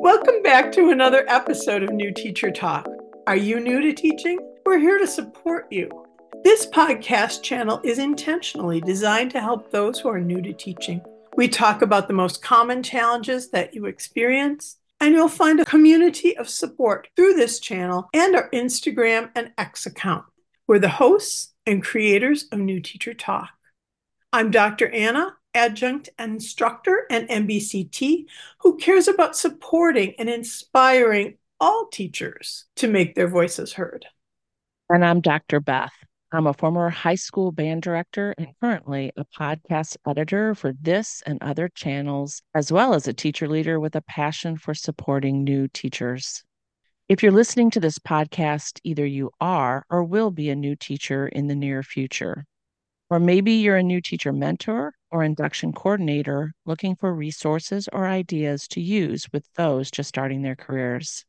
Welcome back to another episode of New Teacher Talk. Are you new to teaching? We're here to support you. This podcast channel is intentionally designed to help those who are new to teaching. We talk about the most common challenges that you experience, and you'll find a community of support through this channel and our Instagram and X account. We're the hosts and creators of New Teacher Talk. I'm Dr. Anna, adjunct instructor and NBCT who cares about supporting and inspiring all teachers to make their voices heard. And I'm Dr. Beth. I'm a former high school band director and currently a podcast editor for this and other channels, as well as a teacher leader with a passion for supporting new teachers. If you're listening to this podcast, either you are or will be a new teacher in the near future. Or maybe you're a new teacher mentor or induction coordinator looking for resources or ideas to use with those just starting their careers.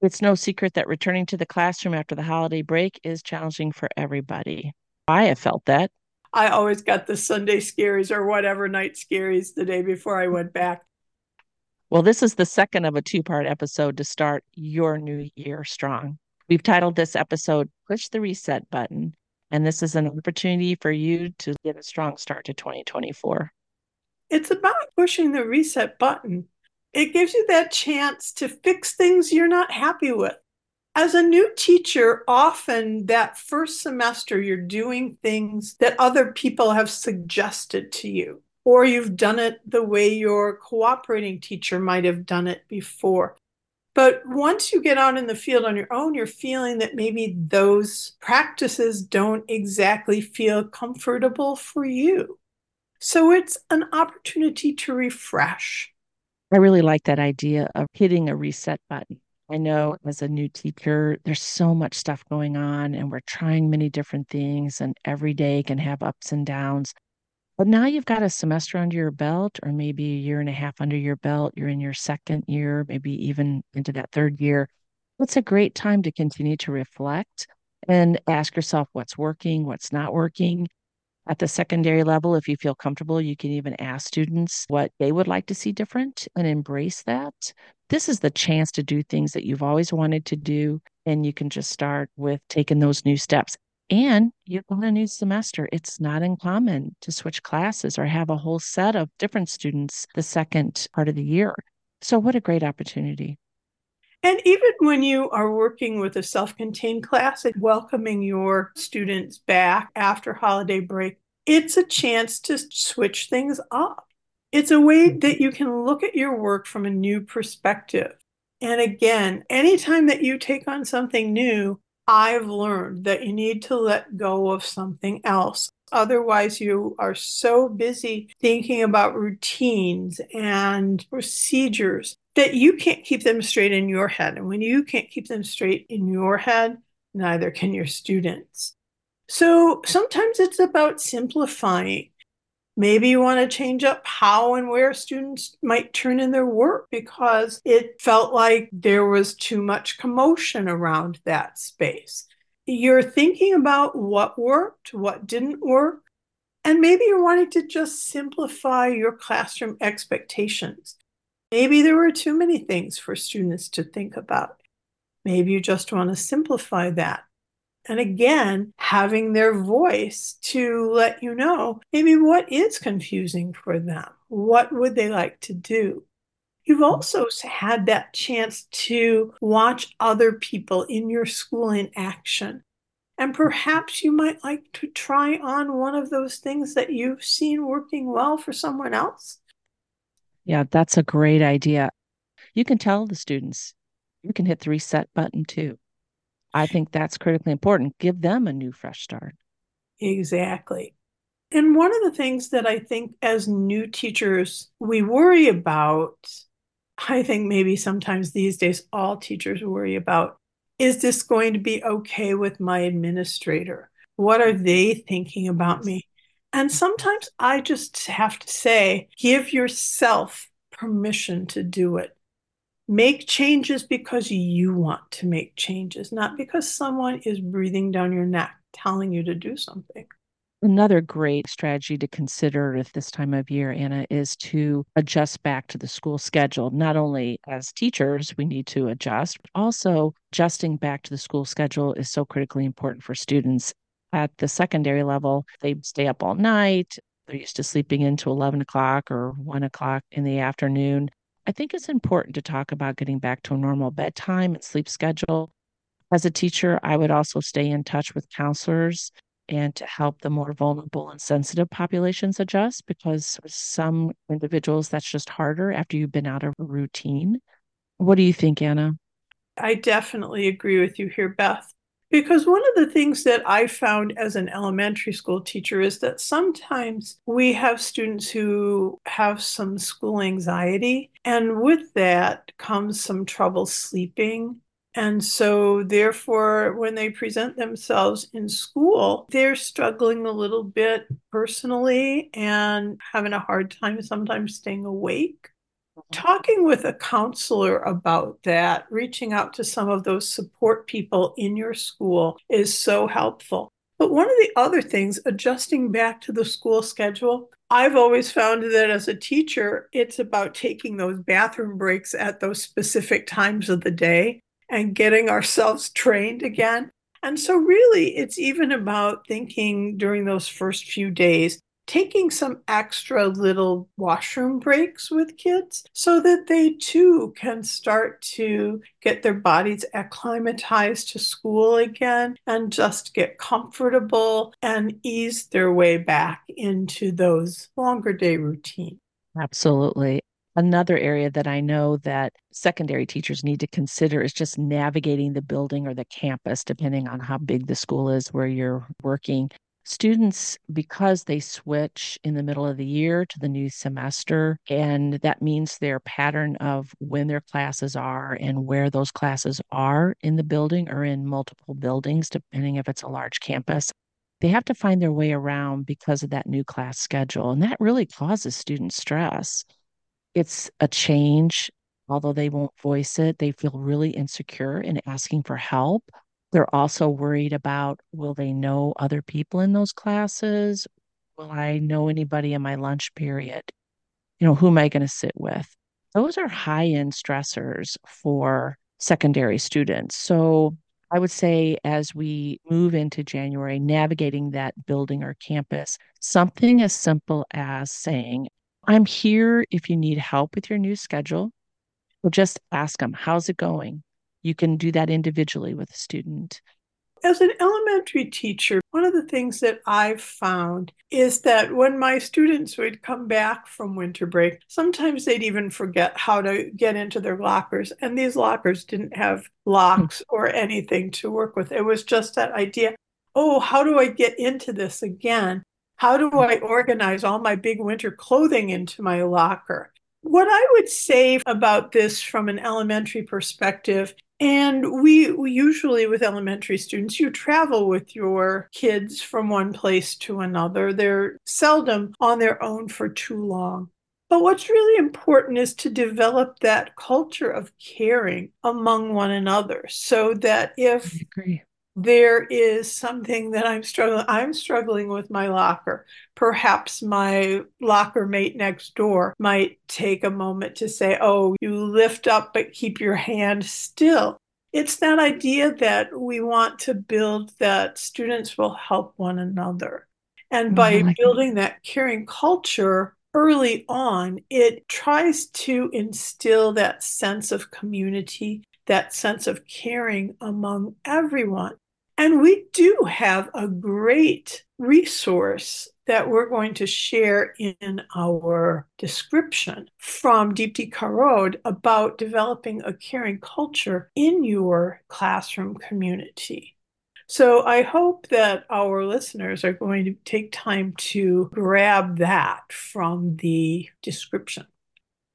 It's no secret that returning to the classroom after the holiday break is challenging for everybody. I have felt that. I always got the Sunday scaries or whatever night scaries the day before I went back. Well, this is the second of a two part episode to start your new year strong. We've titled this episode Push the Reset Button and this is an opportunity for you to get a strong start to 2024. It's about pushing the reset button. It gives you that chance to fix things you're not happy with. As a new teacher, often that first semester you're doing things that other people have suggested to you, or you've done it the way your cooperating teacher might have done it before. But once you get out in the field on your own, you're feeling that maybe those practices don't exactly feel comfortable for you. So it's an opportunity to refresh. I really like that idea of hitting a reset button. I know as a new teacher, there's so much stuff going on, and we're trying many different things, and every day can have ups and downs. But now you've got a semester under your belt, or maybe a year and a half under your belt. You're in your second year, maybe even into that third year. It's a great time to continue to reflect and ask yourself what's working, what's not working. At the secondary level, if you feel comfortable, you can even ask students what they would like to see different and embrace that. This is the chance to do things that you've always wanted to do. And you can just start with taking those new steps. And you've got a new semester. It's not uncommon to switch classes or have a whole set of different students the second part of the year. So, what a great opportunity. And even when you are working with a self contained class and welcoming your students back after holiday break, it's a chance to switch things up. It's a way mm-hmm. that you can look at your work from a new perspective. And again, anytime that you take on something new, I've learned that you need to let go of something else. Otherwise, you are so busy thinking about routines and procedures that you can't keep them straight in your head. And when you can't keep them straight in your head, neither can your students. So sometimes it's about simplifying. Maybe you want to change up how and where students might turn in their work because it felt like there was too much commotion around that space. You're thinking about what worked, what didn't work, and maybe you're wanting to just simplify your classroom expectations. Maybe there were too many things for students to think about. Maybe you just want to simplify that and again having their voice to let you know maybe what is confusing for them. What would they like to do? You've hmm. also had that chance to watch other people in your school in action. And perhaps you might like to try on one of those things that you've seen working well for someone else. Yeah that's a great idea. You can tell the students you can hit the reset button too I think that's critically important. Give them a new, fresh start. Exactly. And one of the things that I think as new teachers we worry about, I think maybe sometimes these days all teachers worry about, is this going to be okay with my administrator? What are they thinking about me? And sometimes I just have to say, give yourself permission to do it. Make changes because you want to make changes, not because someone is breathing down your neck telling you to do something. Another great strategy to consider at this time of year, Anna, is to adjust back to the school schedule. Not only as teachers, we need to adjust, but also adjusting back to the school schedule is so critically important for students. At the secondary level, they stay up all night. They're used to sleeping into 11 o'clock or 1 o'clock in the afternoon. I think it's important to talk about getting back to a normal bedtime and sleep schedule. As a teacher, I would also stay in touch with counselors and to help the more vulnerable and sensitive populations adjust because some individuals that's just harder after you've been out of a routine. What do you think, Anna? I definitely agree with you here, Beth. Because one of the things that I found as an elementary school teacher is that sometimes we have students who have some school anxiety, and with that comes some trouble sleeping and so, therefore, when they present themselves in school, they're struggling a little bit personally and having a hard time sometimes staying awake. Talking with a counselor about that, reaching out to some of those support people in your school is so helpful. But one of the other things, adjusting back to the school schedule, I've always found that as a teacher, it's about taking those bathroom breaks at those specific times of the day and getting ourselves trained again. And so, really, it's even about thinking during those first few days, taking some extra little washroom breaks with kids so that they too can start to get their bodies acclimatized to school again and just get comfortable and ease their way back into those longer day routines. Absolutely. Another area that I know that secondary teachers need to consider is just navigating the building or the campus, depending on how big the school is where you're working. Students, because they switch in the middle of the year to the new semester, and that means their pattern of when their classes are and where those classes are in the building or in multiple buildings, depending if it's a large campus, they have to find their way around because of that new class schedule. And that really causes student stress it's a change. Although they won't voice it, they feel really insecure in asking for help. They're also worried about will they know other people in those classes? Will I know anybody in my lunch period? You know, who am I going to sit with? Those are high end stressors for secondary students. So I would say as we move into January, navigating that building or campus, something as simple as saying, I'm here if you need help with your new schedule. Well, just ask them, how's it going? You can do that individually with a student. As an elementary teacher, one of the things that I've found is that when my students would come back from winter break, sometimes they'd even forget how to get into their lockers. And these lockers didn't have locks hmm. or anything to work with. It was just that idea oh, how do I get into this again? How do hmm. I organize all my big winter clothing into my locker? What I would say about this from an elementary perspective, and we, we, usually with elementary students, you travel with your kids from one place to another. They're seldom on their own for too long. But what's really important is to develop that culture of caring among one another so that if there is something that I'm struggling I'm struggling with my locker. Perhaps my locker mate next door might take a moment to say, "Oh, you lift up but keep your hand still." It's that idea that we want to build that students will help one another. And by mm-hmm. building that caring culture early on, it tries to instill that sense of community, that sense of caring among everyone. And we do have a great resource that we're going to share in our description from Deepti Kharod about developing a caring culture in your classroom community. So I hope that our listeners are going to take time to grab that from the description.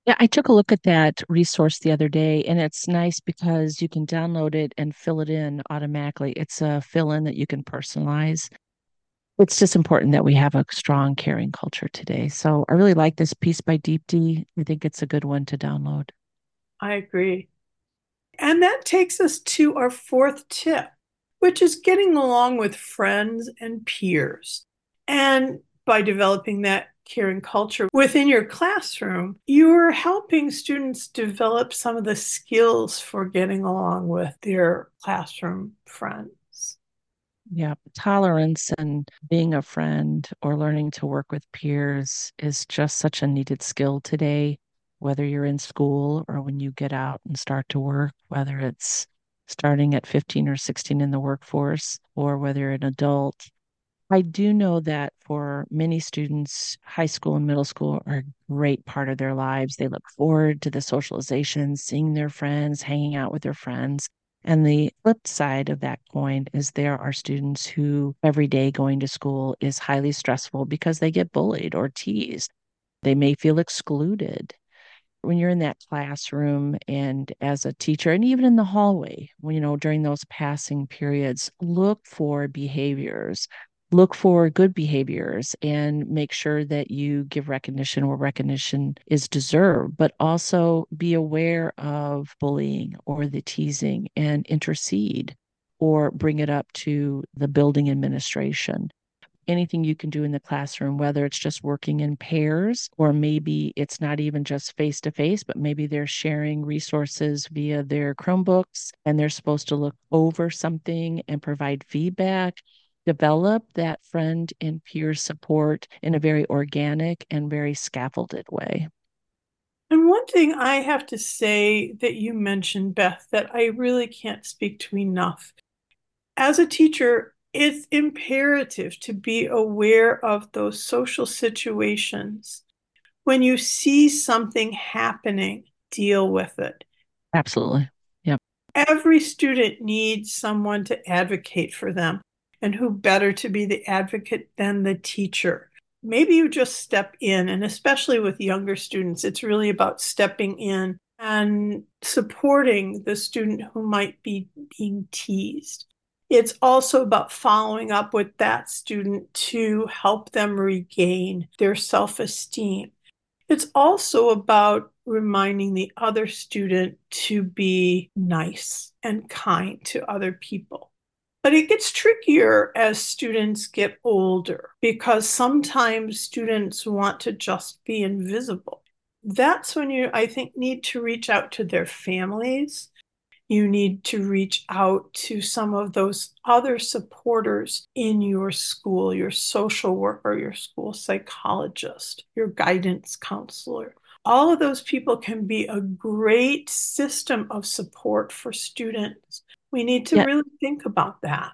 Yeah, I took a look at that resource the other day, and it's nice because you can download it and fill it in automatically. It's a fill in that you can personalize. It's just important that we have a strong caring culture today. So I really like this piece by Deepti. I think it's a good one to download. I agree. And that takes us to our fourth tip, which is getting along with friends and peers. And by developing that caring culture within your classroom, you're helping students develop some of the skills for getting along with their classroom friends. Yeah, tolerance and being a friend or learning to work with peers is just such a needed skill today, whether you're in school or when you get out and start to work, whether it's starting at 15 or 16 in the workforce or whether you're an adult I do know that for many students, high school and middle school are a great part of their lives. They look forward to the socialization, seeing their friends, hanging out with their friends. And the flip side of that coin is there are students who every day going to school is highly stressful because they get bullied or teased. They may feel excluded. When you're in that classroom and as a teacher, and even in the hallway, you know, during those passing periods, look for behaviors look for good behaviors and make sure that you give recognition where recognition is deserved, but also be aware of bullying or the teasing and intercede or bring it up to the building administration. Anything you can do in the classroom, whether it's just working in pairs or maybe it's not even just face to face, but maybe they're sharing resources via their Chromebooks and they're supposed to look over something and provide feedback develop that friend and peer support in a very organic and very scaffolded way. And one thing I have to say that you mentioned, Beth, that I really can't speak to enough. As a teacher, it's imperative to be aware of those social situations. When you see something happening, deal with it. Absolutely. Yep. Every student needs someone to advocate for them. And who better to be the advocate than the teacher? Maybe you just step in, and especially with younger students, it's really about stepping in and supporting the student who might be being teased. It's also about following up with that student to help them regain their self esteem. It's also about reminding the other student to be nice and kind to other people. But it gets trickier as students get older because sometimes students want to just be invisible. That's when you, I think, need to reach out to their families. You need to reach out to some of those other supporters in your school, your social worker, your school psychologist, your guidance counselor. All of those people can be a great system of support for students we need to yeah. really think about that.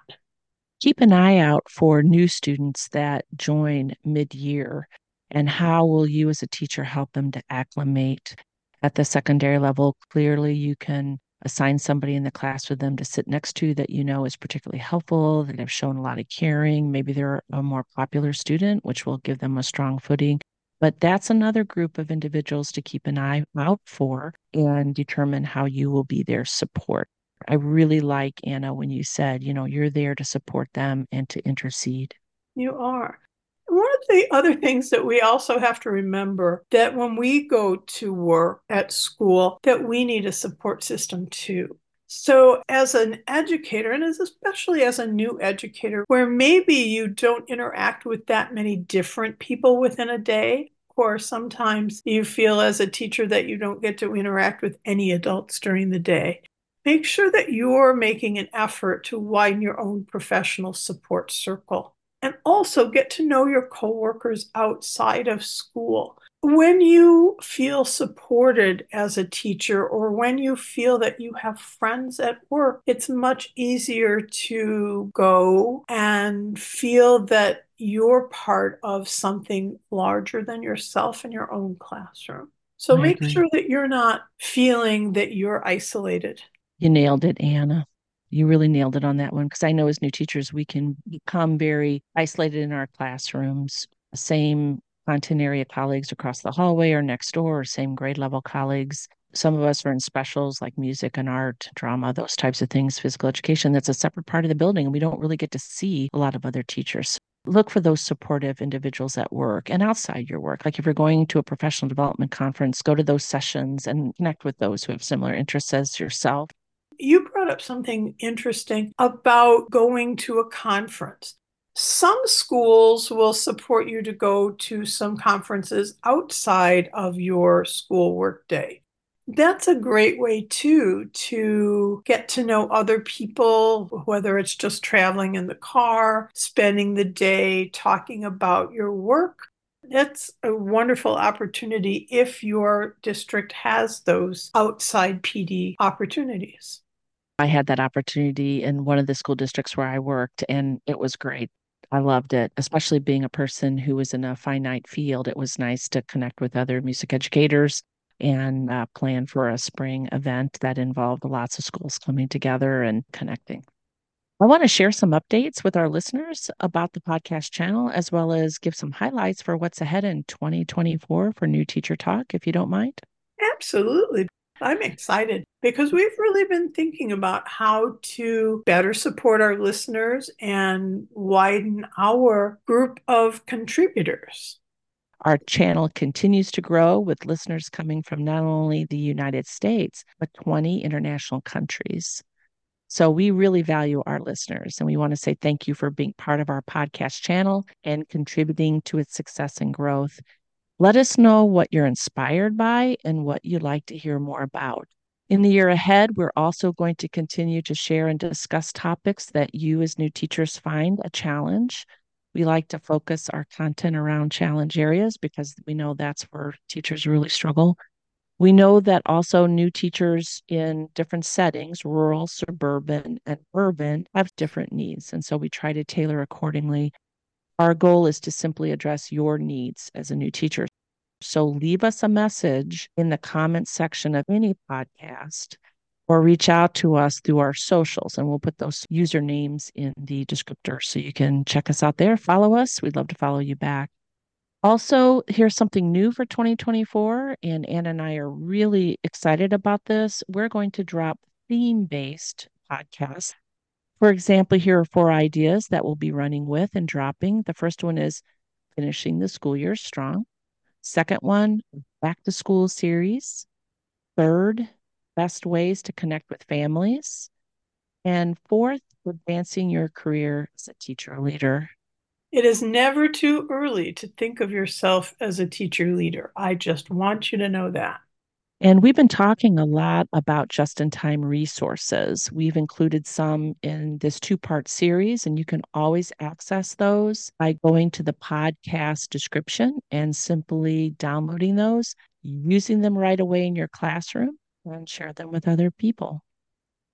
Keep an eye out for new students that join mid year and how will you as a teacher help them to acclimate at the secondary level? Clearly, you can assign somebody in the class for them to sit next to that you know is particularly helpful, that have shown a lot of caring. Maybe they're a more popular student, which will give them a strong footing. But that's another group of individuals to keep an eye out for and determine how you will be their support. I really like, Anna, when you said, you know, you're there to support them and to intercede. You are. One of the other things that we also have to remember that when we go to work at school, that we need a support system too. So, as an educator, and as especially as a new educator, where maybe you don't interact with that many different people within a day, or sometimes you feel as a teacher that you don't get to interact with any adults during the day make sure that you're making an effort to widen your own professional support circle and also get to know your coworkers outside of school. When you feel supported as a teacher or when you feel that you have friends at work, it's much easier to go and feel that you're part of something larger than yourself in your own classroom. So I make agree. sure that you're not feeling that you're isolated. You nailed it, Anna. You really nailed it on that one because I know as new teachers, we can become very isolated in our classrooms. Same content area colleagues across the hallway or next door, or same grade level colleagues. Some of us are in specials like music and art, drama, those types of things, physical education. That's a separate part of the building, and we don't really get to see a lot of other teachers. Look for those supportive individuals at work and outside your work. Like if you're going to a professional development conference, go to those sessions and connect with those who have similar interests as yourself. You brought up something interesting about going to a conference. Some schools will support you to go to some conferences outside of your school workday. That's a great way too to get to know other people, whether it's just traveling in the car, spending the day talking about your work. That's a wonderful opportunity if your district has those outside PD opportunities. I had that opportunity in one of the school districts where I worked, and it was great. I loved it, especially being a person who was in a finite field. It was nice to connect with other music educators and uh, plan for a spring event that involved lots of schools coming together and connecting. I want to share some updates with our listeners about the podcast channel, as well as give some highlights for what's ahead in 2024 for New Teacher Talk, if you don't mind. Absolutely. I'm excited because we've really been thinking about how to better support our listeners and widen our group of contributors. Our channel continues to grow with listeners coming from not only the United States, but 20 international countries. So we really value our listeners and we want to say thank you for being part of our podcast channel and contributing to its success and growth. Let us know what you're inspired by and what you'd like to hear more about. In the year ahead, we're also going to continue to share and discuss topics that you, as new teachers, find a challenge. We like to focus our content around challenge areas because we know that's where teachers really struggle. We know that also new teachers in different settings, rural, suburban, and urban, have different needs. And so we try to tailor accordingly our goal is to simply address your needs as a new teacher. So leave us a message in the comment section of any podcast or reach out to us through our socials and we'll put those usernames in the descriptor so you can check us out there, follow us. We'd love to follow you back. Also, here's something new for 2024, and Anna and I are really excited about this. We're going to drop theme based podcasts for example, here are four ideas that we'll be running with and dropping. The first one is finishing the school year strong. Second one, back to school series. Third, best ways to connect with families. And fourth, advancing your career as a teacher leader. It is never too early to think of yourself as a teacher leader. I just want you to know that. And we've been talking a lot about just in time resources. We've included some in this two part series, and you can always access those by going to the podcast description and simply downloading those, using them right away in your classroom, and share them with other people.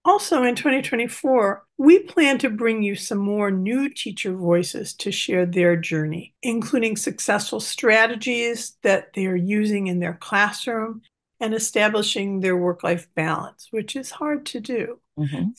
Also, in 2024, we plan to bring you some more new teacher voices to share their journey, including successful strategies that they are using in their classroom and establishing their work life balance, which is hard to do. Mm-hmm.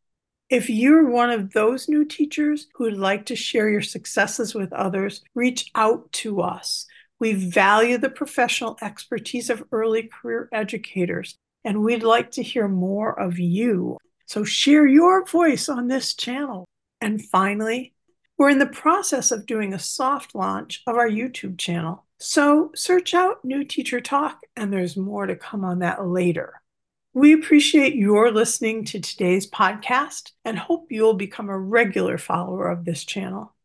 If you're one of those new teachers who'd like to share your successes with others, reach out to us. We value the professional expertise of early career educators, and we'd like to hear more of you. So share your voice on this channel. And finally, we're in the process of doing a soft launch of our YouTube channel. So search out New Teacher Talk, and there's more to come on that later. We appreciate your listening to today's podcast and hope you'll become a regular follower of this channel.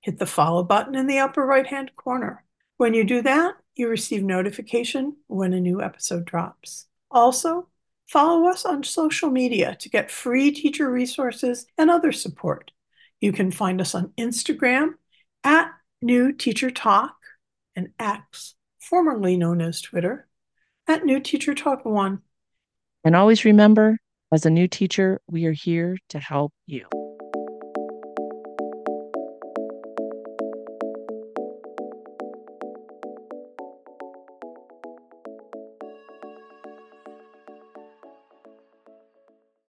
Hit the follow button in the upper right hand corner. When you do that, you receive notification when a new episode drops. Also, follow us on social media to get free teacher resources and other support. You can find us on Instagram at New Teacher Talk and X, formerly known as Twitter, at New Teacher Talk One. And always remember, as a new teacher, we are here to help you.